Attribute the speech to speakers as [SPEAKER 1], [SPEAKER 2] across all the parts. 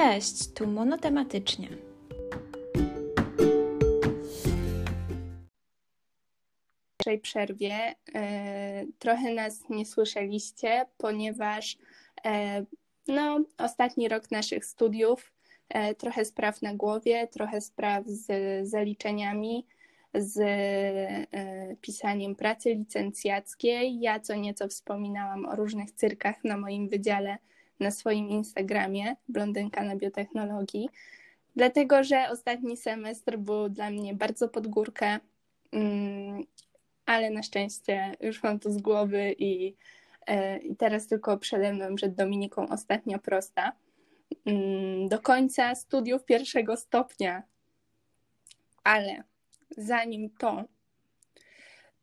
[SPEAKER 1] Cześć, tu monotematycznie.
[SPEAKER 2] W pierwszej przerwie e, trochę nas nie słyszeliście, ponieważ e, no, ostatni rok naszych studiów, e, trochę spraw na głowie, trochę spraw z zaliczeniami, z pisaniem pracy licencjackiej. Ja co nieco wspominałam o różnych cyrkach na moim wydziale na swoim Instagramie, blondynka na biotechnologii, dlatego że ostatni semestr był dla mnie bardzo pod górkę, mm, ale na szczęście już mam to z głowy i, e, i teraz tylko przede mną przed Dominiką ostatnia prosta. Mm, do końca studiów pierwszego stopnia. Ale zanim to,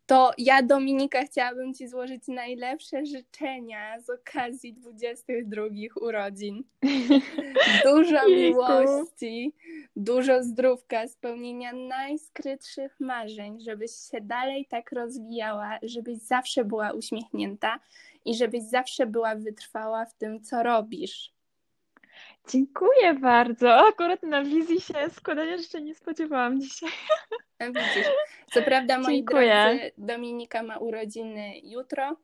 [SPEAKER 2] to ja, Dominika, chciałabym Ci złożyć najlepsze życzenia z okazji 22 urodzin. Dużo miłości, dużo zdrówka, spełnienia najskrytszych marzeń, żebyś się dalej tak rozwijała, żebyś zawsze była uśmiechnięta i żebyś zawsze była wytrwała w tym, co robisz.
[SPEAKER 3] Dziękuję bardzo. Akurat na wizji się składania jeszcze nie spodziewałam dzisiaj.
[SPEAKER 2] Widzisz. Co prawda, moi Dziękuję. drodzy, Dominika ma urodziny jutro,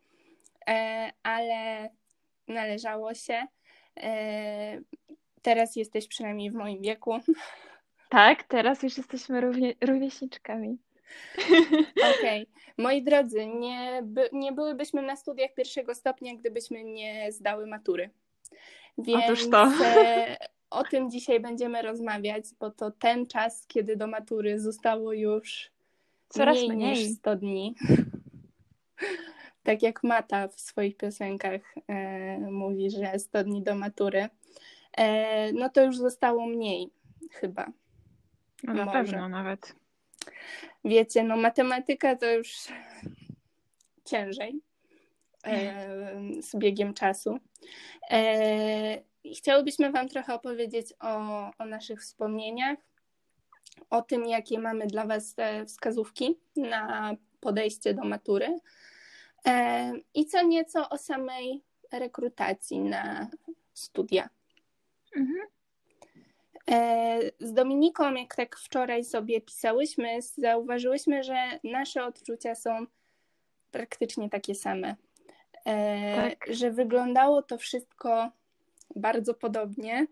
[SPEAKER 2] e, ale należało się. E, teraz jesteś przynajmniej w moim wieku.
[SPEAKER 3] Tak, teraz już jesteśmy równie, rówieśniczkami.
[SPEAKER 2] Okej. Okay. Moi drodzy, nie, by, nie byłybyśmy na studiach pierwszego stopnia, gdybyśmy nie zdały matury. Więc. E, o tym dzisiaj będziemy rozmawiać, bo to ten czas, kiedy do matury zostało już Coraz mniej, mniej. niż 100 dni. tak jak Mata w swoich piosenkach e, mówi, że 100 dni do matury, e, no to już zostało mniej chyba.
[SPEAKER 3] No na Może. pewno nawet.
[SPEAKER 2] Wiecie, no matematyka to już ciężej z biegiem czasu. E, chciałybyśmy Wam trochę opowiedzieć o, o naszych wspomnieniach, o tym, jakie mamy dla Was wskazówki na podejście do matury e, i co nieco o samej rekrutacji na studia. Mhm. E, z Dominiką, jak tak wczoraj sobie pisałyśmy, zauważyłyśmy, że nasze odczucia są praktycznie takie same. E, tak. Że wyglądało to wszystko bardzo podobnie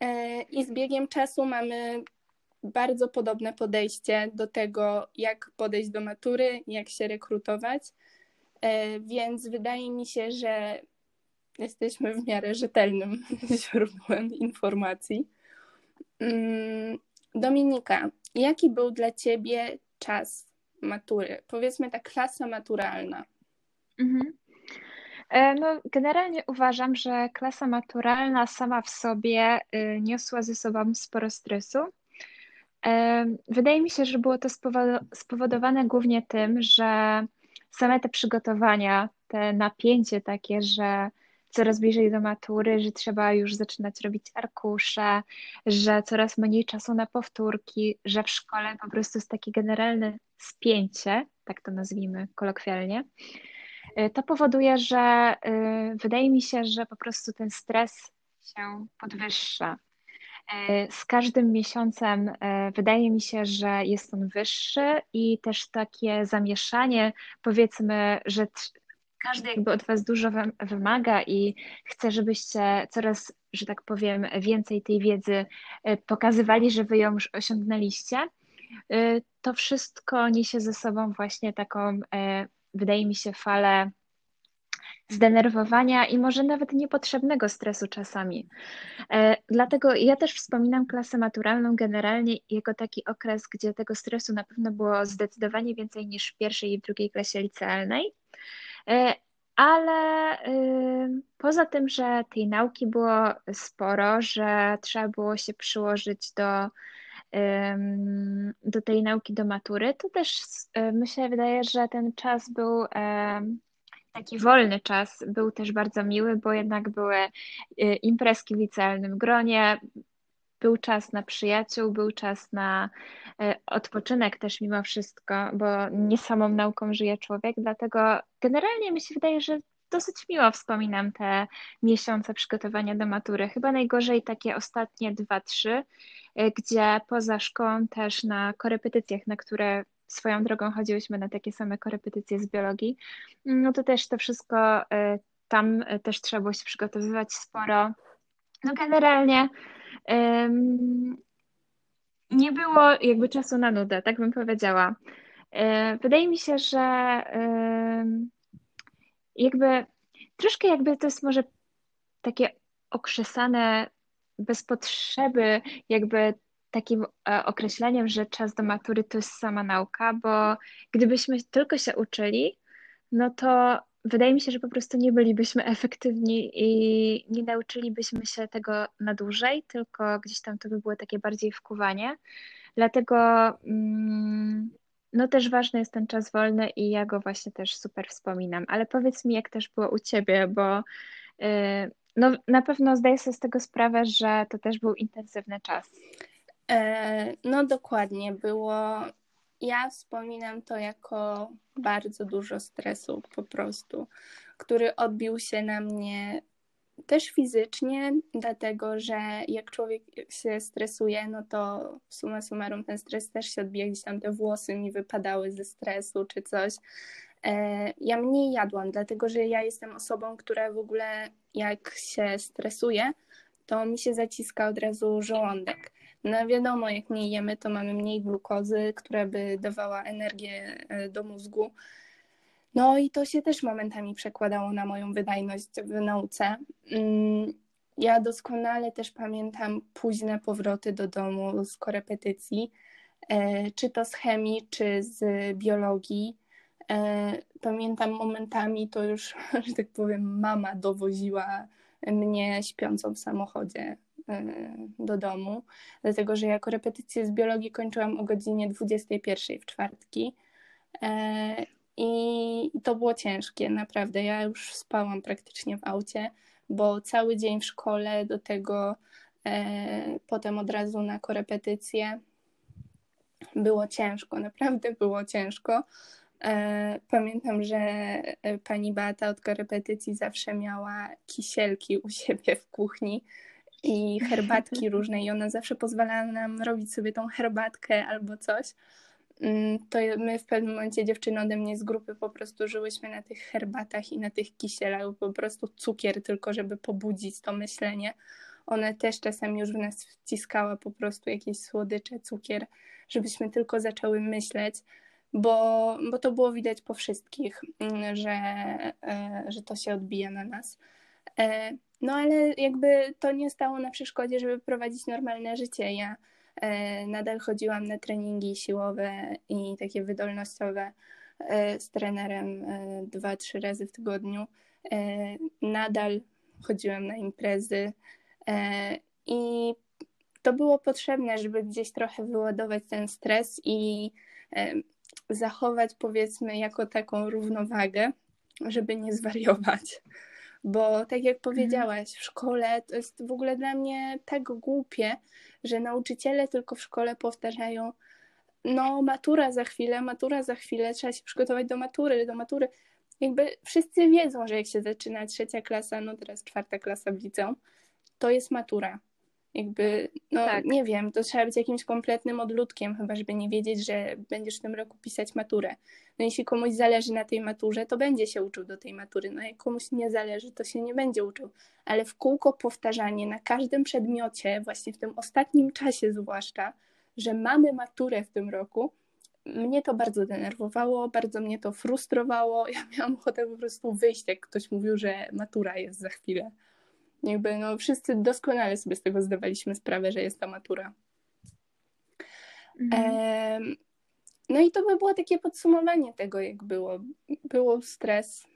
[SPEAKER 2] e, i z biegiem czasu mamy bardzo podobne podejście do tego, jak podejść do matury, jak się rekrutować. E, więc wydaje mi się, że jesteśmy w miarę rzetelnym źródłem informacji. Mm, Dominika, jaki był dla Ciebie czas matury? Powiedzmy ta klasa maturalna. Mhm.
[SPEAKER 3] E, no, generalnie uważam, że klasa maturalna sama w sobie y, niosła ze sobą sporo stresu. E, wydaje mi się, że było to spowodowane głównie tym, że same te przygotowania, te napięcie takie, że coraz bliżej do matury, że trzeba już zaczynać robić arkusze, że coraz mniej czasu na powtórki, że w szkole po prostu jest takie generalne spięcie, tak to nazwijmy kolokwialnie. Y, to powoduje, że y, wydaje mi się, że po prostu ten stres się podwyższa. Y, z każdym miesiącem wydaje mi się, że jest on wyższy i też takie zamieszanie, powiedzmy, że każdy jakby od Was dużo wymaga i chce, żebyście coraz, że tak powiem, więcej tej wiedzy pokazywali, że Wy ją już osiągnęliście. To wszystko niesie ze sobą właśnie taką wydaje mi się, falę zdenerwowania i może nawet niepotrzebnego stresu czasami. E, dlatego ja też wspominam klasę maturalną generalnie jako taki okres, gdzie tego stresu na pewno było zdecydowanie więcej niż w pierwszej i drugiej klasie licealnej. E, ale y, poza tym, że tej nauki było sporo, że trzeba było się przyłożyć do do tej nauki do matury, to też e, myślę, wydaje, że ten czas był taki wolny czas, był też bardzo miły, bo jednak były e, imprezki w licealnym gronie, był czas na przyjaciół, był czas na e, odpoczynek też mimo wszystko, bo nie samą nauką żyje człowiek, dlatego generalnie mi się wydaje, że dosyć miło wspominam te miesiące przygotowania do matury. Chyba najgorzej takie ostatnie dwa, trzy, y, gdzie poza szkołą też na korepetycjach, na które swoją drogą chodziłyśmy na takie same korepetycje z biologii, no to też to wszystko y, tam też trzeba było się przygotowywać sporo. No generalnie um, nie było jakby czasu na nudę, tak bym powiedziała. E, wydaje mi się, że jakby troszkę jakby to jest może takie okrzesane bez potrzeby, jakby takim e, określeniem, że czas do matury to jest sama nauka, bo gdybyśmy tylko się uczyli, no to wydaje mi się, że po prostu nie bylibyśmy efektywni i nie nauczylibyśmy się tego na dłużej, tylko gdzieś tam to by było takie bardziej wkuwanie. Dlatego mm, no też ważny jest ten czas wolny i ja go właśnie też super wspominam. Ale powiedz mi, jak też było u ciebie, bo yy, no, na pewno zdaję sobie z tego sprawę, że to też był intensywny czas.
[SPEAKER 2] E, no dokładnie, było. Ja wspominam to jako bardzo dużo stresu po prostu, który odbił się na mnie też fizycznie, dlatego że jak człowiek się stresuje, no to suma summarum ten stres też się odbija, gdzieś tam te włosy mi wypadały ze stresu czy coś. E, ja mniej jadłam, dlatego że ja jestem osobą, która w ogóle jak się stresuje, to mi się zaciska od razu żołądek. No wiadomo, jak mniej jemy, to mamy mniej glukozy, która by dawała energię e, do mózgu. No i to się też momentami przekładało na moją wydajność w nauce. Mm, ja doskonale też pamiętam późne powroty do domu z korepetycji, e, czy to z chemii, czy z biologii. E, pamiętam momentami to już, że tak powiem, mama dowoziła mnie śpiącą w samochodzie e, do domu, dlatego że ja korepetycję z biologii kończyłam o godzinie 21 w czwartki i to było ciężkie, naprawdę. Ja już spałam praktycznie w aucie, bo cały dzień w szkole, do tego e, potem od razu na korepetycje. Było ciężko, naprawdę było ciężko. E, pamiętam, że e, pani Beata od korepetycji zawsze miała kisielki u siebie w kuchni i herbatki różne i ona zawsze pozwalała nam robić sobie tą herbatkę albo coś. Mm, to my w pewnym momencie dziewczyny ode mnie z grupy po prostu żyłyśmy na tych herbatach i na tych kisielach, po prostu cukier tylko, żeby pobudzić to myślenie. One też czasami już w nas wciskała po prostu jakieś słodycze, cukier, żebyśmy tylko zaczęły myśleć, bo, bo to było widać po wszystkich, mm, że, e, że to się odbija na nas. E, no ale jakby to nie stało na przeszkodzie, żeby prowadzić normalne życie. Ja nadal chodziłam na treningi siłowe i takie wydolnościowe e, z trenerem e, dwa, trzy razy w tygodniu. Nadal chodziłam na imprezy i to było potrzebne, żeby gdzieś trochę wyładować ten stres i zachować, powiedzmy, jako taką równowagę, żeby nie zwariować. Bo tak jak mhm. powiedziałaś, w szkole to jest w ogóle dla mnie tak głupie, że nauczyciele tylko w szkole powtarzają, no matura za chwilę, matura za chwilę, trzeba się przygotować do matury, do matury. Jakby wszyscy wiedzą, że jak się zaczyna trzecia klasa, no teraz czwarta klasa w liceum, to jest matura. Jakby, no tak. nie wiem, to trzeba być jakimś kompletnym odludkiem, chyba żeby nie wiedzieć, że będziesz w tym roku pisać maturę. No jeśli komuś zależy na tej maturze, to będzie się uczył do tej matury. No jak komuś nie zależy, to się nie będzie uczył. Ale w kółko powtarzanie na każdym przedmiocie, właśnie w tym ostatnim czasie zwłaszcza, że mamy maturę w tym roku, mnie to bardzo denerwowało, bardzo mnie to frustrowało. Ja miałam ochotę po prostu wyjść, jak ktoś mówił, że matura jest za chwilę. Jakby no, wszyscy doskonale sobie z tego zdawaliśmy sprawę, że jest ta matura. Mhm. E, no i to by było takie podsumowanie tego, jak było. Było stres,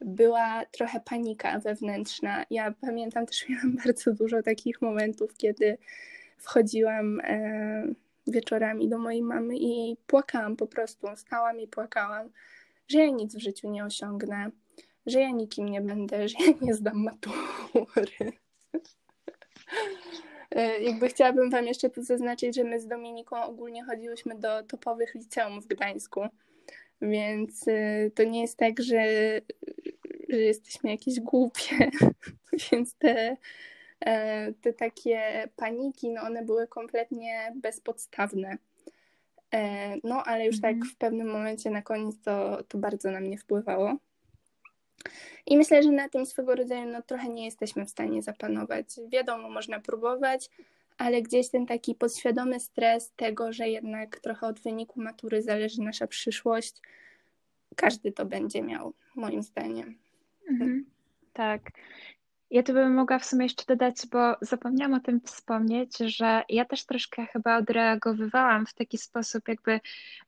[SPEAKER 2] była trochę panika wewnętrzna. Ja pamiętam też, miałam bardzo dużo takich momentów, kiedy wchodziłam e, wieczorami do mojej mamy i płakałam po prostu. Stałam i płakałam, że ja nic w życiu nie osiągnę, że ja nikim nie będę, że ja nie zdam matury. E, jakby chciałabym Wam jeszcze tu zaznaczyć, że my z Dominiką ogólnie chodziłyśmy do topowych liceum w Gdańsku, więc e, to nie jest tak, że, że jesteśmy jakieś głupie, więc te, e, te takie paniki, no one były kompletnie bezpodstawne. No, ale już tak w pewnym momencie na koniec to, to bardzo na mnie wpływało. I myślę, że na tym swego rodzaju no, trochę nie jesteśmy w stanie zapanować. Wiadomo, można próbować, ale gdzieś ten taki podświadomy stres tego, że jednak trochę od wyniku matury zależy nasza przyszłość, każdy to będzie miał, moim zdaniem.
[SPEAKER 3] Mhm. Tak. Ja tu bym mogła w sumie jeszcze dodać, bo zapomniałam o tym wspomnieć, że ja też troszkę chyba odreagowywałam w taki sposób, jakby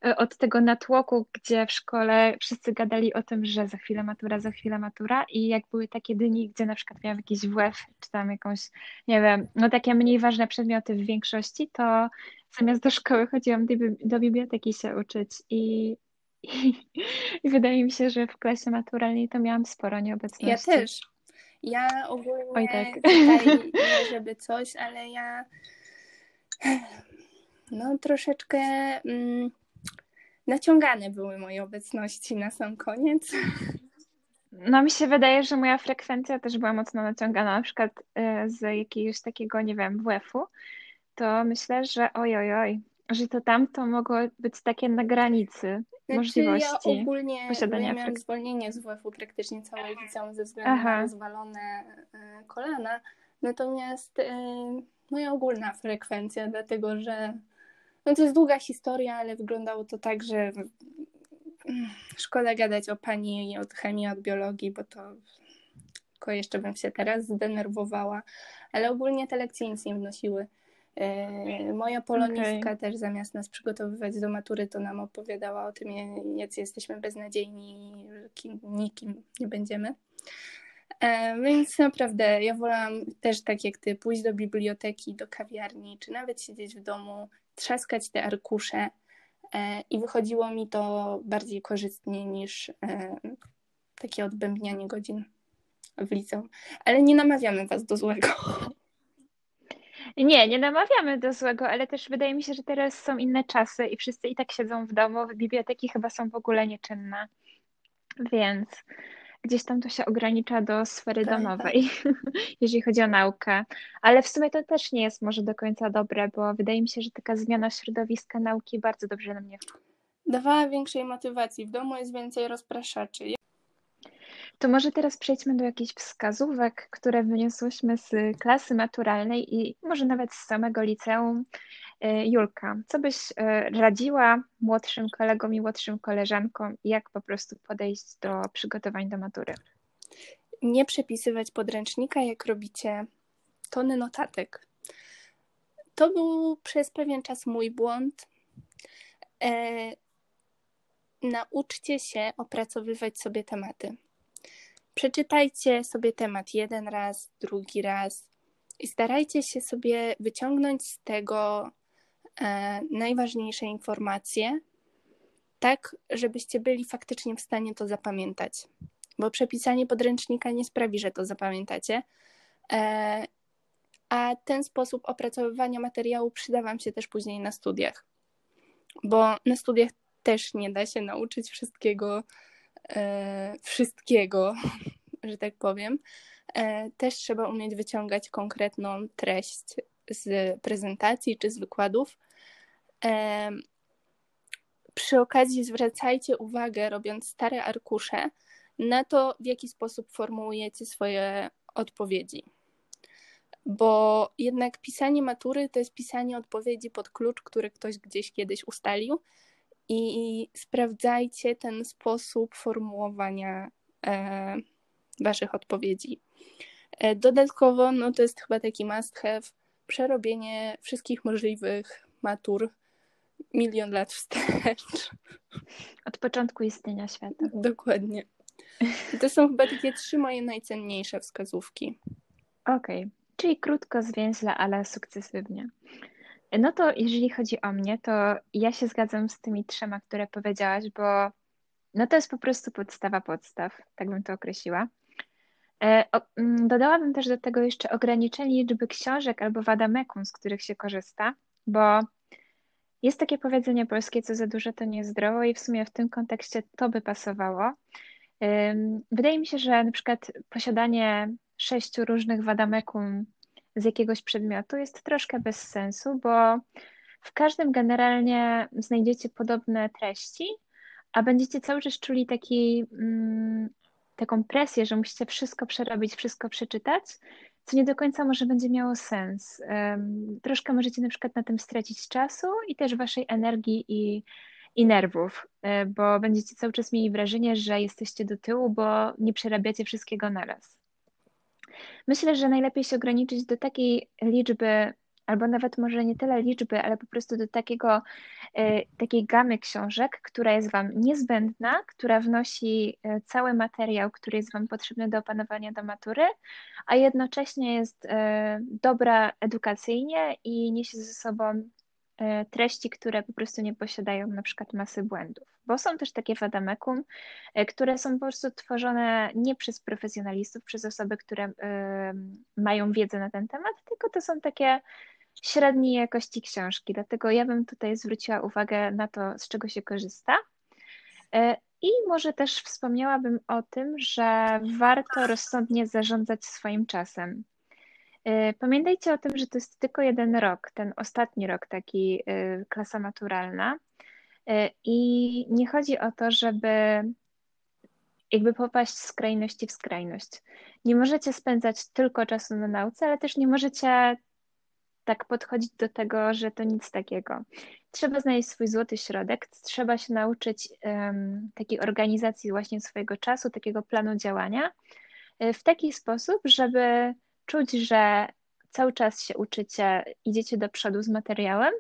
[SPEAKER 3] e, od tego natłoku, gdzie w szkole wszyscy gadali o tym, że za chwilę matura, za chwilę matura i jak były takie dni, gdzie na przykład miałam jakiś WF, czy tam jakąś, nie wiem, no takie mniej ważne przedmioty w większości, to zamiast do szkoły chodziłam do, do biblioteki się uczyć i i wydaje mi się, że w klasie maturalnej to miałam sporo nieobecności.
[SPEAKER 2] Ja też. Ja ogólnie
[SPEAKER 3] Oj, tak.
[SPEAKER 2] tutaj żeby coś, ale ja no troszeczkę mm, naciągane były moje obecności na sam koniec.
[SPEAKER 3] No mi się wydaje, że moja frekwencja też była mocno naciągana, na przykład y, z jakiegoś takiego, nie wiem, WF-u, to myślę, że oj, oj, oj, że to tam to mogło być takie na granicy znaczy, możliwości
[SPEAKER 2] ja ogólnie
[SPEAKER 3] posiadania
[SPEAKER 2] ja miałam zwolnienie z WF-u praktycznie całe liceum ze względu Aha. na rozwalone e, kolana, natomiast e, moja ogólna frekwencja, dlatego że no to jest długa historia, ale wyglądało to tak, że mm, szkoda gadać o pani od chemii, od biologii, bo to tylko jeszcze bym się teraz zdenerwowała, ale ogólnie te lekcje nic nie wnosiły. E, moja polonistka okay. też zamiast nas przygotowywać do matury, to nam opowiadała o tym, jacy jesteśmy beznadziejni, kim, nikim nie będziemy. E, więc naprawdę ja wolałam też tak jak ty pójść do biblioteki, do kawiarni, czy nawet siedzieć w domu, trzaskać te arkusze e, i wychodziło mi to bardziej korzystnie niż takie odbębnianie godzin w liceum. Ale nie namawiamy was do złego.
[SPEAKER 3] Nie, nie namawiamy do złego, ale też wydaje mi się, że teraz są inne czasy i wszyscy i tak siedzą w domu. Biblioteki chyba są w ogóle nieczynne. Więc gdzieś tam to się ogranicza do sfery tak, domowej, tak. jeżeli chodzi o naukę. Ale w sumie to też nie jest może do końca dobre, bo wydaje mi się, że taka zmiana środowiska nauki bardzo dobrze na mnie wpływa.
[SPEAKER 2] Dawała większej motywacji. W domu jest więcej rozpraszaczy.
[SPEAKER 3] To może teraz przejdźmy do jakichś wskazówek, które wyniosłyśmy z klasy maturalnej i może nawet z samego liceum. E, Julka, co byś e, radziła młodszym kolegom i młodszym koleżankom, jak po prostu podejść do przygotowań do matury?
[SPEAKER 2] Nie przepisywać podręcznika, jak robicie tony notatek. To był przez pewien czas mój błąd. E, nauczcie się opracowywać sobie tematy. Przeczytajcie sobie temat jeden raz, drugi raz i starajcie się sobie wyciągnąć z tego e, najważniejsze informacje, tak żebyście byli faktycznie w stanie to zapamiętać. Bo przepisanie podręcznika nie sprawi, że to zapamiętacie. E, a ten sposób opracowywania materiału przyda Wam się też później na studiach. Bo na studiach też nie da się nauczyć wszystkiego wszystkiego, że tak powiem. E, też trzeba umieć wyciągać konkretną treść z prezentacji czy z wykładów. E, przy okazji zwracajcie uwagę, robiąc stare arkusze, na to, w jaki sposób formułujecie swoje odpowiedzi. Bo jednak pisanie matury to jest pisanie odpowiedzi pod klucz, który ktoś gdzieś kiedyś ustalił, i sprawdzajcie ten sposób formułowania e, Waszych odpowiedzi. E, dodatkowo, no to jest chyba taki must have, przerobienie wszystkich możliwych matur milion lat wstecz.
[SPEAKER 3] Od początku istnienia świata.
[SPEAKER 2] Dokładnie. To są chyba takie trzy moje najcenniejsze wskazówki.
[SPEAKER 3] Okej, okay. czyli krótko, zwięźle, ale sukcesywnie. No to jeżeli chodzi o mnie, to ja się zgadzam z tymi trzema, które powiedziałaś, bo no to jest po prostu podstawa podstaw, tak bym to określiła. E, mm, dodałabym też do tego jeszcze ograniczenie liczby książek albo wadamekum, z których się korzysta, bo jest takie powiedzenie polskie, co za dużo to niezdrowo i w sumie w tym kontekście to by pasowało. Wydaje mi się, że na przykład posiadanie sześciu różnych wadamekum z jakiegoś przedmiotu jest troszkę bez sensu, bo w każdym generalnie znajdziecie podobne treści, a będziecie cały czas czuli taki, mm, taką presję, że musicie wszystko przerobić, wszystko przeczytać, co nie do końca może będzie miało sens. Troszkę możecie na przykład na tym stracić czasu i też waszej energii i, i nerwów, e, bo będziecie cały czas mieli wrażenie, że jesteście do tyłu, bo nie przerabiacie wszystkiego naraz. Myślę, że najlepiej się ograniczyć do takiej liczby albo nawet może nie tyle liczby, ale po prostu do takiego, e, takiej gamy książek, która jest Wam niezbędna, która wnosi e, cały materiał, który jest Wam potrzebny do opanowania do matury, a jednocześnie jest e, dobra edukacyjnie i niesie ze sobą treści, które po prostu nie posiadają na przykład masy błędów. Bo są też takie fadamekum, które są po prostu tworzone nie przez profesjonalistów, przez osoby, które mają wiedzę na ten temat, tylko to są takie średniej jakości książki. Dlatego ja bym tutaj zwróciła uwagę na to, z czego się korzysta. E, I może też wspomniałabym o tym, że warto rozsądnie zarządzać swoim czasem. E, pamiętajcie o tym, że to jest tylko jeden rok, ten ostatni rok, taki e, klasa maturalna. I nie chodzi o to, żeby jakby popaść z skrajności w skrajność. Nie możecie spędzać tylko czasu na nauce, ale też nie możecie tak podchodzić do tego, że to nic takiego. Trzeba znaleźć swój złoty środek, trzeba się nauczyć um, takiej organizacji właśnie swojego czasu, takiego planu działania w taki sposób, żeby czuć, że cały czas się uczycie, idziecie do przodu z materiałem,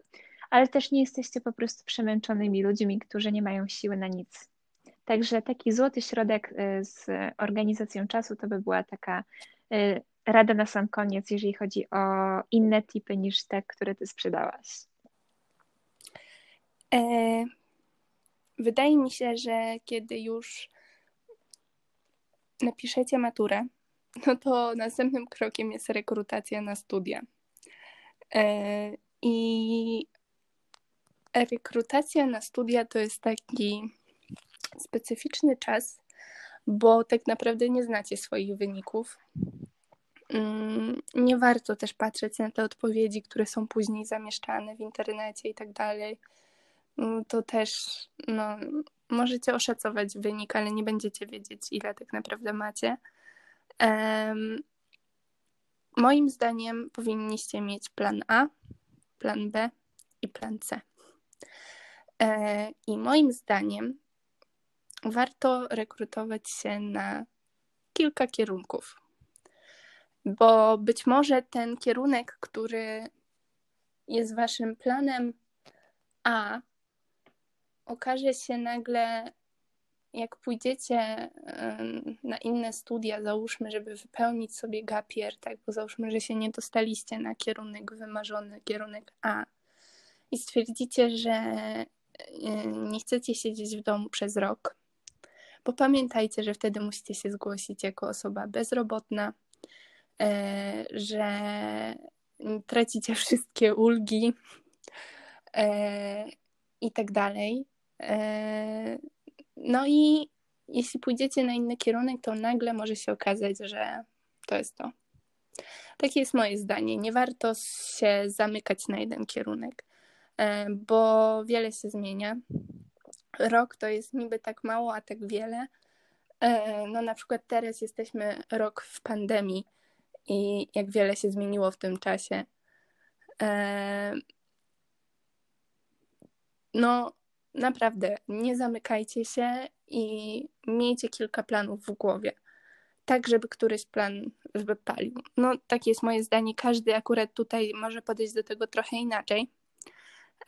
[SPEAKER 3] ale też nie jesteście po prostu przemęczonymi ludźmi, którzy nie mają siły na nic. Także taki złoty środek e, z organizacją czasu to by była taka e, rada na sam koniec, jeżeli chodzi o inne typy niż te, które ty sprzedałaś?
[SPEAKER 2] E, wydaje mi się, że kiedy już napiszecie maturę, no to następnym krokiem jest rekrutacja na studia. E, I rekrutacja na studia to jest taki specyficzny czas, bo tak naprawdę nie znacie swoich wyników. Mm, nie warto też patrzeć na te odpowiedzi, które są później zamieszczane w internecie i tak dalej. Mm, to też no, możecie oszacować wynik, ale nie będziecie wiedzieć, ile tak naprawdę macie. Moim zdaniem powinniście mieć plan A, plan B i plan C. E, I moim zdaniem warto rekrutować się na kilka kierunków bo być może ten kierunek, który jest waszym planem A, okaże się nagle, jak pójdziecie na inne studia, załóżmy, żeby wypełnić sobie gapier, tak, bo załóżmy, że się nie dostaliście na kierunek wymarzony, kierunek A i stwierdzicie, że nie chcecie siedzieć w domu przez rok, bo pamiętajcie, że wtedy musicie się zgłosić jako osoba bezrobotna, E, że tracicie wszystkie ulgi e, i tak dalej. E, no i jeśli pójdziecie na inny kierunek, to nagle może się okazać, że to jest to. Takie jest moje zdanie. Nie warto się zamykać na jeden kierunek, bo wiele się zmienia. Rok to jest niby tak mało, a tak wiele. No na przykład teraz jesteśmy rok w pandemii i jak wiele się zmieniło w tym czasie. E, no, naprawdę, nie zamykajcie się i miejcie kilka planów w głowie. Tak, żeby któryś plan żeby palił. No, takie jest moje zdanie. Każdy akurat tutaj może podejść do tego trochę inaczej,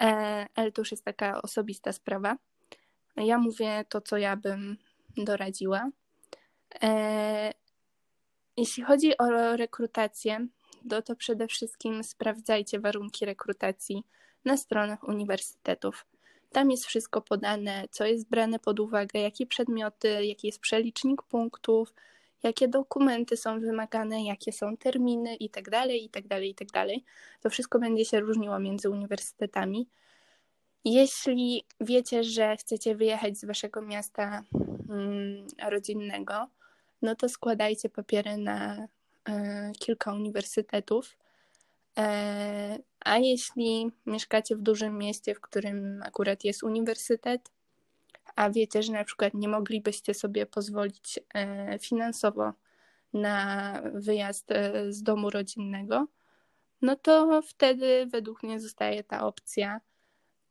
[SPEAKER 2] e, ale to już jest taka osobista sprawa. Ja mówię to, co ja bym doradziła. E, jeśli chodzi o rekrutację, to, to przede wszystkim sprawdzajcie warunki rekrutacji na stronach uniwersytetów. Tam jest wszystko podane, co jest brane pod uwagę, jakie przedmioty, jaki jest przelicznik punktów, jakie dokumenty są wymagane, jakie są terminy itd., itd., itd. To wszystko będzie się różniło między uniwersytetami. Jeśli wiecie, że chcecie wyjechać z waszego miasta mm, rodzinnego, no to składajcie papiery na e, kilka uniwersytetów. E, a jeśli mieszkacie w dużym mieście, w którym akurat jest uniwersytet, a wiecie, że na przykład nie moglibyście sobie pozwolić e, finansowo na wyjazd e, z domu rodzinnego, no to wtedy według mnie zostaje ta opcja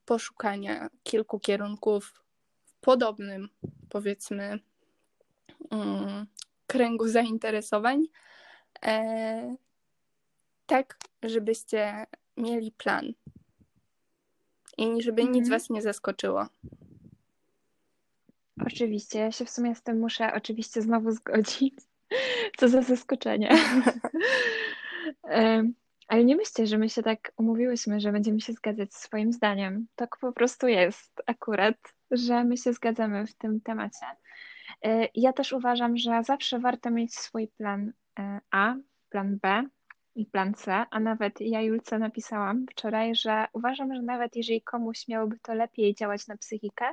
[SPEAKER 2] poszukania kilku kierunków w podobnym, powiedzmy, mm, kręgu zainteresowań, e, tak, żebyście mieli plan i żeby nic
[SPEAKER 3] Mhm.
[SPEAKER 2] was nie zaskoczyło.
[SPEAKER 3] Oczywiście, ja się w sumie z tym muszę oczywiście znowu zgodzić. Co za zaskoczenie. Ale nie myślcie, że my się tak umówiłyśmy, że będziemy się zgadzać swoim zdaniem. Tak po prostu jest akurat, że my się zgadzamy w tym temacie. E, Ja też uważam, że zawsze warto mieć swój plan e, A, plan B i plan C, a nawet ja Julce napisałam wczoraj, że uważam, że nawet jeżeli komuś miałoby to lepiej działać na psychikę,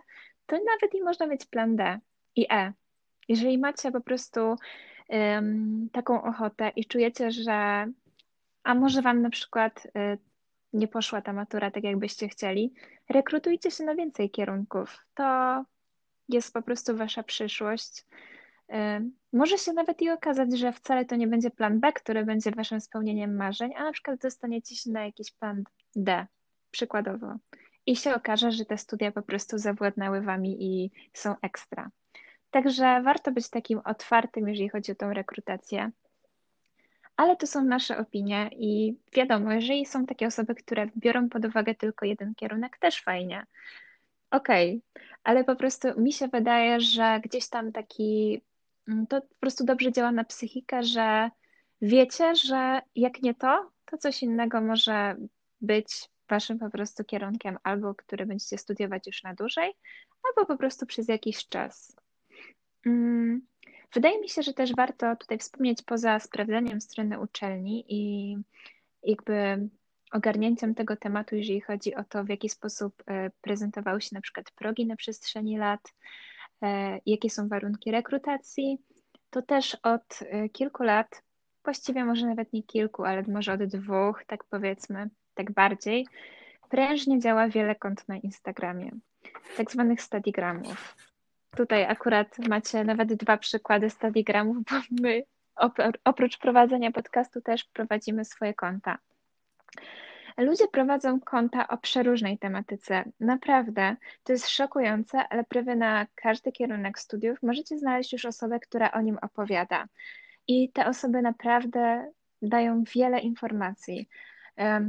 [SPEAKER 3] to nawet i można mieć plan D i E. Jeżeli macie po prostu em, taką ochotę i czujecie, że a może wam na przykład y, nie poszła ta matura tak, jakbyście chcieli, rekrutujcie się na więcej kierunków. To jest po prostu wasza przyszłość. Y, Może się nawet i okazać, że wcale to nie będzie plan B, który będzie waszym spełnieniem marzeń, a na przykład dostaniecie się na jakiś plan D, przykładowo. I się okaże, że te studia po prostu zawładnęły wami i są ekstra. Także warto być takim otwartym, jeżeli chodzi o tą rekrutację. Ale to są nasze opinie i wiadomo, jeżeli są takie osoby, które biorą pod uwagę tylko jeden kierunek, też fajnie. Okej, ale po prostu mi się wydaje, że gdzieś tam taki, to po prostu dobrze działa na psychikę, że wiecie, że jak nie to, to coś innego może być waszym po prostu kierunkiem, albo który będziecie studiować już na dłużej, albo po prostu przez jakiś czas. Mm, Wydaje mi się, że też warto tutaj wspomnieć poza sprawdzeniem strony uczelni i jakby ogarnięciem tego tematu, jeżeli chodzi o to, w jaki sposób e, prezentowały się na przykład progi na przestrzeni lat, jakie są warunki rekrutacji, to też od e, kilku lat, właściwie może nawet nie kilku, ale może od dwóch, tak powiedzmy, tak bardziej, prężnie działa wiele kont na Instagramie, tak zwanych stadigramów. Tutaj akurat macie nawet dwa przykłady stadigramów, bo my opr- oprócz prowadzenia podcastu też prowadzimy swoje konta. Ludzie prowadzą konta o przeróżnej tematyce. Naprawdę, to jest szokujące, ale prawie na każdy kierunek studiów możecie znaleźć już osobę, która o nim opowiada. I te osoby naprawdę dają wiele informacji.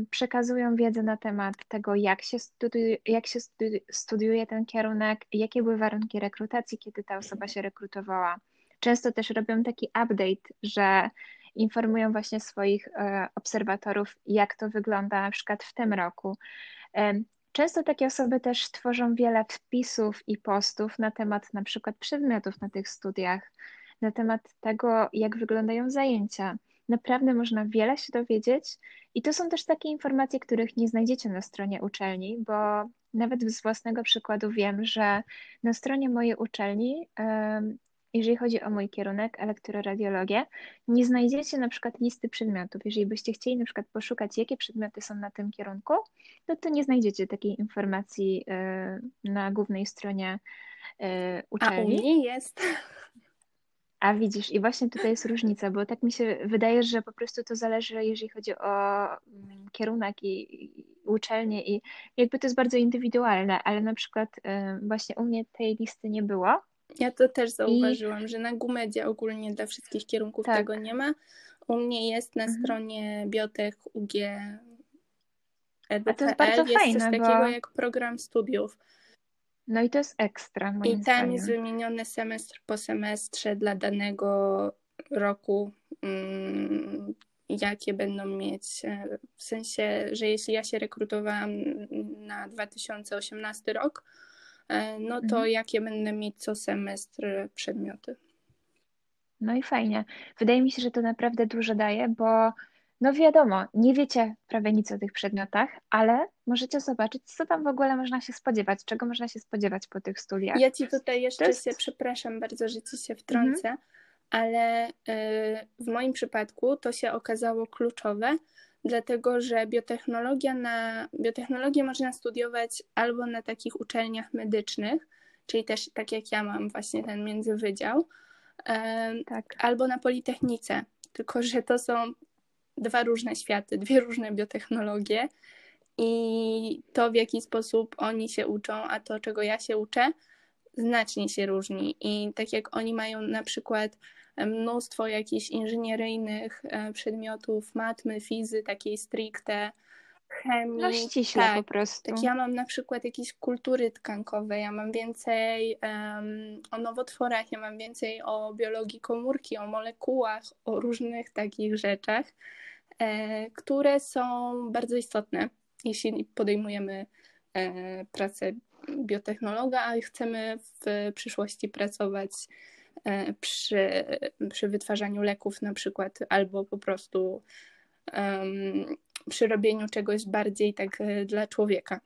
[SPEAKER 3] Przekazują wiedzę na temat tego, jak się studiuje, jak się studi- studiuje ten kierunek, jakie były warunki rekrutacji, kiedy ta osoba się rekrutowała. Często też robią taki update, że informują właśnie swoich e, obserwatorów, jak to wygląda na przykład w tym roku. Często takie osoby też tworzą wiele wpisów i postów na temat na przykład przedmiotów na tych studiach, na temat tego, jak wyglądają zajęcia. Naprawdę można wiele się dowiedzieć i to są też takie informacje, których nie znajdziecie na stronie uczelni, bo nawet z własnego przykładu wiem, że na stronie mojej uczelni, jeżeli chodzi o mój kierunek elektroradiologię, nie znajdziecie na przykład listy przedmiotów. Jeżeli byście chcieli na przykład poszukać, jakie przedmioty są na tym kierunku, no to nie znajdziecie takiej informacji e, na głównej stronie e,
[SPEAKER 2] A u
[SPEAKER 3] uczelni.
[SPEAKER 2] mnie jest.
[SPEAKER 3] A widzisz, i właśnie tutaj jest różnica, bo tak mi się wydaje, że po prostu to zależy, jeżeli chodzi o mm, kierunek i, i uczelnię i jakby to jest bardzo indywidualne, ale na przykład e, właśnie u mnie tej listy nie było.
[SPEAKER 2] Ja to też zauważyłam, że na Gumedzie ogólnie dla wszystkich kierunków
[SPEAKER 3] Tak.
[SPEAKER 2] tego nie ma. U mnie jest na
[SPEAKER 3] Mhm.
[SPEAKER 2] stronie biotech UG
[SPEAKER 3] A to jest bardzo
[SPEAKER 2] jest
[SPEAKER 3] fajne,
[SPEAKER 2] coś
[SPEAKER 3] bo-
[SPEAKER 2] takiego jak program studiów.
[SPEAKER 3] No i to jest ekstra, moim
[SPEAKER 2] I tam
[SPEAKER 3] zdaniem.
[SPEAKER 2] jest wymieniony semestr po semestrze dla danego roku, mm, jakie będą mieć. e, W sensie, że jeśli ja się rekrutowałam na 2018 rok, e, no to
[SPEAKER 3] Mhm.
[SPEAKER 2] jakie będę mieć co semestr przedmioty.
[SPEAKER 3] No i fajnie. Wydaje mi się, że to naprawdę dużo daje, bo No wiadomo, nie wiecie prawie nic o tych przedmiotach, ale możecie zobaczyć, co tam w ogóle można się spodziewać, czego można się spodziewać po tych studiach.
[SPEAKER 2] Ja ci tutaj jeszcze
[SPEAKER 3] jest-
[SPEAKER 2] się przepraszam bardzo, że ci się wtrącę, ale y, w moim przypadku to się okazało kluczowe, dlatego że biotechnologia na, biotechnologię można studiować albo na takich uczelniach medycznych, czyli też tak jak ja mam właśnie ten międzywydział,
[SPEAKER 3] Tak.
[SPEAKER 2] albo na Politechnice, tylko że to są dwa różne światy, dwie różne biotechnologie i to, w jaki sposób oni się uczą, a to, czego ja się uczę, znacznie się różni. I tak jak oni mają na przykład mnóstwo jakichś inżynieryjnych e, przedmiotów, matmy, fizy, takiej stricte, chemii.
[SPEAKER 3] No ściśle
[SPEAKER 2] tak,
[SPEAKER 3] po prostu.
[SPEAKER 2] tak, ja mam na przykład jakieś kultury tkankowe, ja mam więcej em, o nowotworach, ja mam więcej o biologii komórki, o molekułach, o różnych takich rzeczach, e, które są bardzo istotne, jeśli podejmujemy e, pracę biotechnologa, a chcemy w przyszłości pracować przy, przy wytwarzaniu leków na przykład, albo po prostu em, przy robieniu czegoś bardziej tak e, dla człowieka.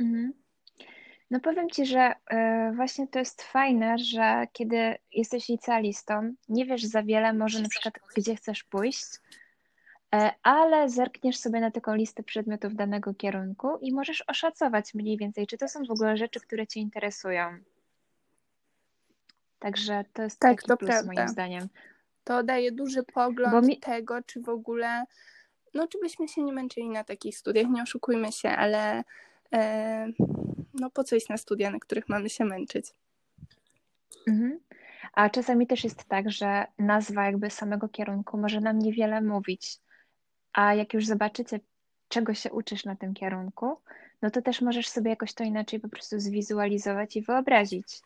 [SPEAKER 3] Mhm. No powiem Ci, że e, właśnie to jest fajne, że kiedy jesteś licealistą, nie wiesz za wiele może na przykład gdzie chcesz pójść, e, ale zerkniesz sobie na taką listę przedmiotów danego kierunku i możesz oszacować mniej więcej, czy to są w ogóle rzeczy, które Cię interesują. Także to jest
[SPEAKER 2] Tak,
[SPEAKER 3] taki
[SPEAKER 2] to
[SPEAKER 3] plus
[SPEAKER 2] prawda.
[SPEAKER 3] moim zdaniem.
[SPEAKER 2] To daje duży pogląd
[SPEAKER 3] mi-
[SPEAKER 2] tego, czy w ogóle, no czy byśmy się nie męczyli na takich studiach, nie oszukujmy się, ale e, no po co iść na studia, na których mamy się męczyć?
[SPEAKER 3] Mhm. A czasami też jest tak, że nazwa jakby samego kierunku może nam niewiele mówić, a jak już zobaczycie, czego się uczysz na tym kierunku, no to też możesz sobie jakoś to inaczej po prostu zwizualizować i wyobrazić,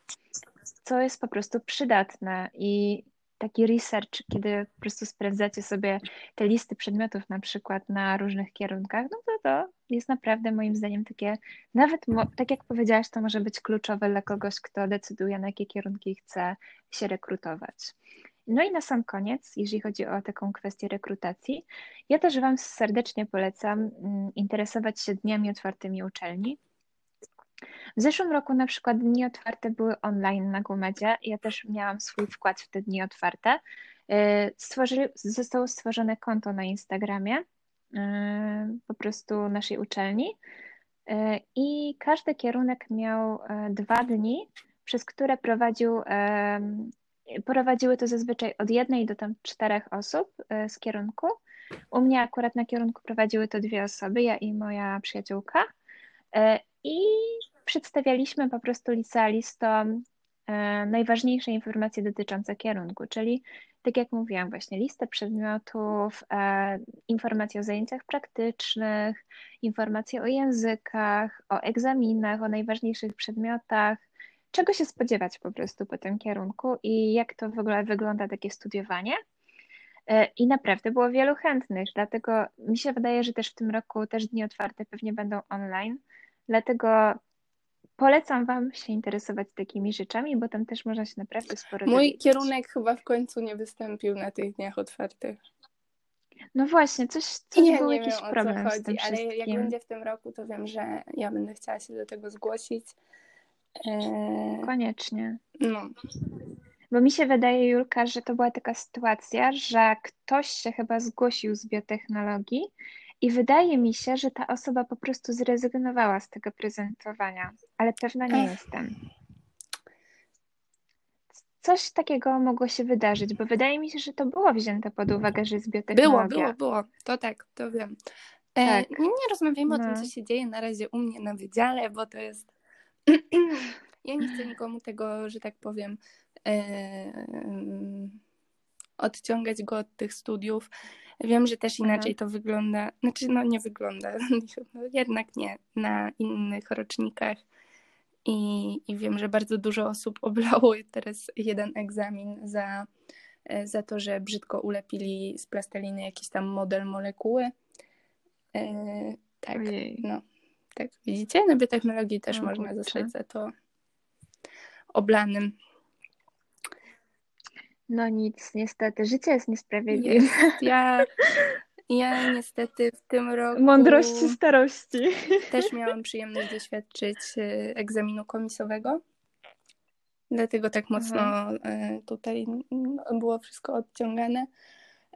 [SPEAKER 3] co jest po prostu przydatne i taki research, kiedy po prostu sprawdzacie sobie te listy przedmiotów na przykład na różnych kierunkach, no to to jest naprawdę moim zdaniem takie, nawet tak jak powiedziałaś, to może być kluczowe dla kogoś, kto decyduje na jakie kierunki chce się rekrutować. No i na sam koniec, jeżeli chodzi o taką kwestię rekrutacji, ja też Wam serdecznie polecam mm, interesować się dniami otwartymi uczelni. W zeszłym roku na przykład dni otwarte były online na Gumedzie. Ja też miałam swój wkład w te dni otwarte. Yy, Stworzyli, zostało stworzone konto na Instagramie yy, po prostu naszej uczelni yy, i każdy kierunek miał yy, dwa dni, przez które prowadził, yy, prowadziły to zazwyczaj od jednej do tam czterech osób yy, z kierunku. U mnie akurat na kierunku prowadziły to dwie osoby, ja i moja przyjaciółka. I przedstawialiśmy po prostu licealistom e, najważniejsze informacje dotyczące kierunku, czyli tak jak mówiłam, właśnie listę przedmiotów, e, informacje o zajęciach praktycznych, informacje o językach, o egzaminach, o najważniejszych przedmiotach, czego się spodziewać po prostu po tym kierunku i jak to w ogóle wygląda takie studiowanie. E, I naprawdę było wielu chętnych, dlatego mi się wydaje, że też w tym roku też dni otwarte pewnie będą online. Dlatego polecam Wam się interesować takimi rzeczami, bo tam też można się naprawdę sporo
[SPEAKER 2] Mój
[SPEAKER 3] dowiedzieć.
[SPEAKER 2] kierunek chyba w końcu nie wystąpił na tych dniach otwartych.
[SPEAKER 3] No właśnie, coś, coś
[SPEAKER 2] Ja
[SPEAKER 3] był
[SPEAKER 2] nie
[SPEAKER 3] jakiś
[SPEAKER 2] wiem
[SPEAKER 3] problem
[SPEAKER 2] co
[SPEAKER 3] z tym
[SPEAKER 2] chodzi, ale jak będzie w tym roku, to wiem, że ja będę chciała się do tego zgłosić. E,
[SPEAKER 3] Koniecznie.
[SPEAKER 2] no,
[SPEAKER 3] Bo mi się wydaje, Julka, że to była taka sytuacja, że ktoś się chyba zgłosił z biotechnologii i wydaje mi się, że ta osoba po prostu zrezygnowała z tego prezentowania, ale pewna nie
[SPEAKER 2] Ech.
[SPEAKER 3] jestem. Coś takiego mogło się wydarzyć, bo wydaje mi się, że to było wzięte pod uwagę, że jest
[SPEAKER 2] było,
[SPEAKER 3] biotechnologia.
[SPEAKER 2] było, było. To tak, to wiem. E,
[SPEAKER 3] Tak.
[SPEAKER 2] nie, nie rozmawiamy o tym,
[SPEAKER 3] No.
[SPEAKER 2] co się dzieje na razie u mnie na wydziale, bo to jest. ja nie chcę nikomu tego, że tak powiem, e, odciągać go od tych studiów. Wiem, że też inaczej to wygląda. Znaczy, no nie wygląda, no, jednak nie na innych rocznikach. I, I wiem, że bardzo dużo osób oblało teraz jeden egzamin za, e, za to, że brzydko ulepili z plasteliny jakiś tam model molekuły. E, tak,
[SPEAKER 3] Ojej.
[SPEAKER 2] no. Tak, widzicie? Na biotechnologii też
[SPEAKER 3] O
[SPEAKER 2] można
[SPEAKER 3] kurczę.
[SPEAKER 2] zostać za to oblanym.
[SPEAKER 3] No nic, niestety, życie jest niesprawiedliwe.
[SPEAKER 2] Jest. Ja, ja niestety w tym roku
[SPEAKER 3] Mądrości starości.
[SPEAKER 2] też miałam przyjemność doświadczyć e, egzaminu komisowego. Dlatego tak mocno e, tutaj było wszystko odciągane.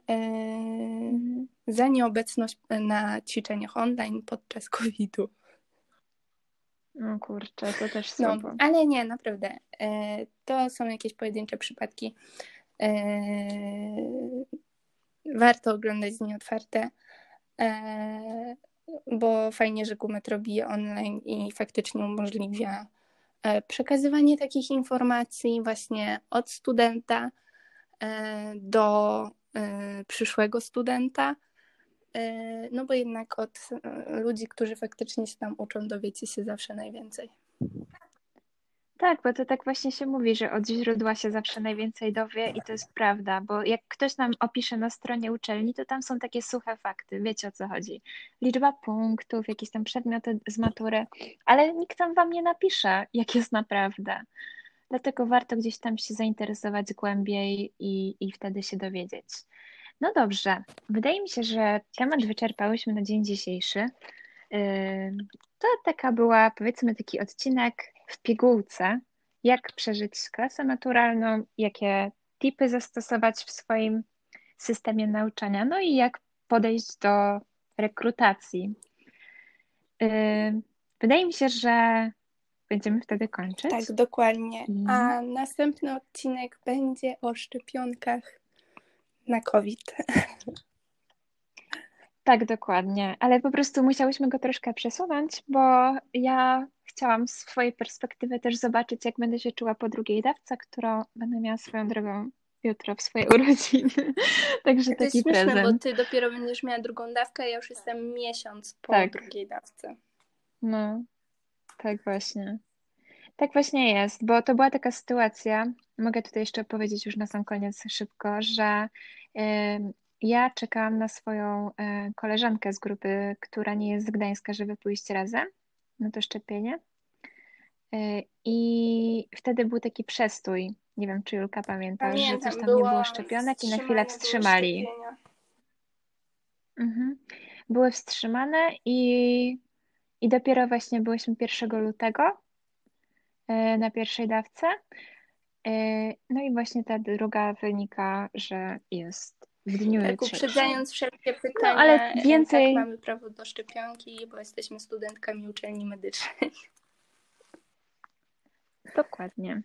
[SPEAKER 2] E,
[SPEAKER 3] Mhm.
[SPEAKER 2] Za nieobecność na ćwiczeniach online podczas COVID-u.
[SPEAKER 3] No kurczę, to też
[SPEAKER 2] No,
[SPEAKER 3] słabo.
[SPEAKER 2] ale nie, naprawdę. To są jakieś pojedyncze przypadki. E, Warto oglądać dni otwarte, e, bo fajnie, że Gumet robi je online i faktycznie umożliwia e, przekazywanie takich informacji właśnie od studenta do przyszłego studenta. No bo jednak od e, ludzi, którzy faktycznie się tam uczą, dowiecie się zawsze najwięcej.
[SPEAKER 3] Tak, bo to tak właśnie się mówi, że od źródła się zawsze najwięcej dowie i to jest prawda, bo jak ktoś nam opisze na stronie uczelni, to tam są takie suche fakty, wiecie o co chodzi. Liczba punktów, jakieś tam przedmioty z matury, ale nikt tam wam nie napisze, jak jest naprawdę. Dlatego warto gdzieś tam się zainteresować głębiej i, i wtedy się dowiedzieć. No dobrze, wydaje mi się, że temat wyczerpałyśmy na dzień dzisiejszy. To taka była, powiedzmy, taki odcinek w pigułce, jak przeżyć klasę maturalną, jakie tipy zastosować w swoim systemie nauczania, no i jak podejść do rekrutacji. Yy, Wydaje mi się, że będziemy wtedy kończyć.
[SPEAKER 2] Tak, dokładnie. A następny odcinek będzie o szczepionkach na COVID.
[SPEAKER 3] Tak, dokładnie, ale po prostu musiałyśmy go troszkę przesunąć, bo ja chciałam z swojej perspektywy też zobaczyć, jak będę się czuła po drugiej dawce, którą będę miała swoją drogą jutro w swoje urodziny. Także
[SPEAKER 2] To jest
[SPEAKER 3] taki
[SPEAKER 2] śmieszne, bo
[SPEAKER 3] prezent.
[SPEAKER 2] ty dopiero będziesz miała drugą dawkę, a ja już jestem miesiąc po
[SPEAKER 3] Tak.
[SPEAKER 2] drugiej dawce.
[SPEAKER 3] No, tak właśnie. Tak właśnie jest, bo to była taka sytuacja, mogę tutaj jeszcze powiedzieć już na sam koniec szybko, że ja czekałam na swoją e, koleżankę z grupy, która nie jest z Gdańska, żeby pójść razem na to szczepienie. E, I wtedy był taki przestój. Nie wiem, czy Julka pamięta, że
[SPEAKER 2] Pamiętam,
[SPEAKER 3] coś tam nie było szczepionek i na chwilę wstrzymali. Mhm. Były wstrzymane i, i dopiero właśnie byłyśmy 1 lutego e, na pierwszej dawce. No i właśnie ta druga wynika, że jest w dniu
[SPEAKER 2] Tak,
[SPEAKER 3] jutrzejszym.
[SPEAKER 2] uprzedzając wszelkie pytania,
[SPEAKER 3] No, ale
[SPEAKER 2] e,
[SPEAKER 3] więcej-
[SPEAKER 2] tak mamy prawo do szczepionki, bo jesteśmy studentkami uczelni medycznej.
[SPEAKER 3] Dokładnie.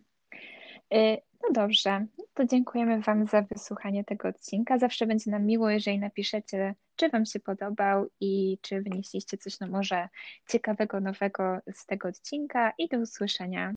[SPEAKER 3] E, No dobrze, to dziękujemy Wam za wysłuchanie tego odcinka. Zawsze będzie nam miło, jeżeli napiszecie, czy Wam się podobał i czy wynieśliście coś no może ciekawego, nowego z tego odcinka i do usłyszenia.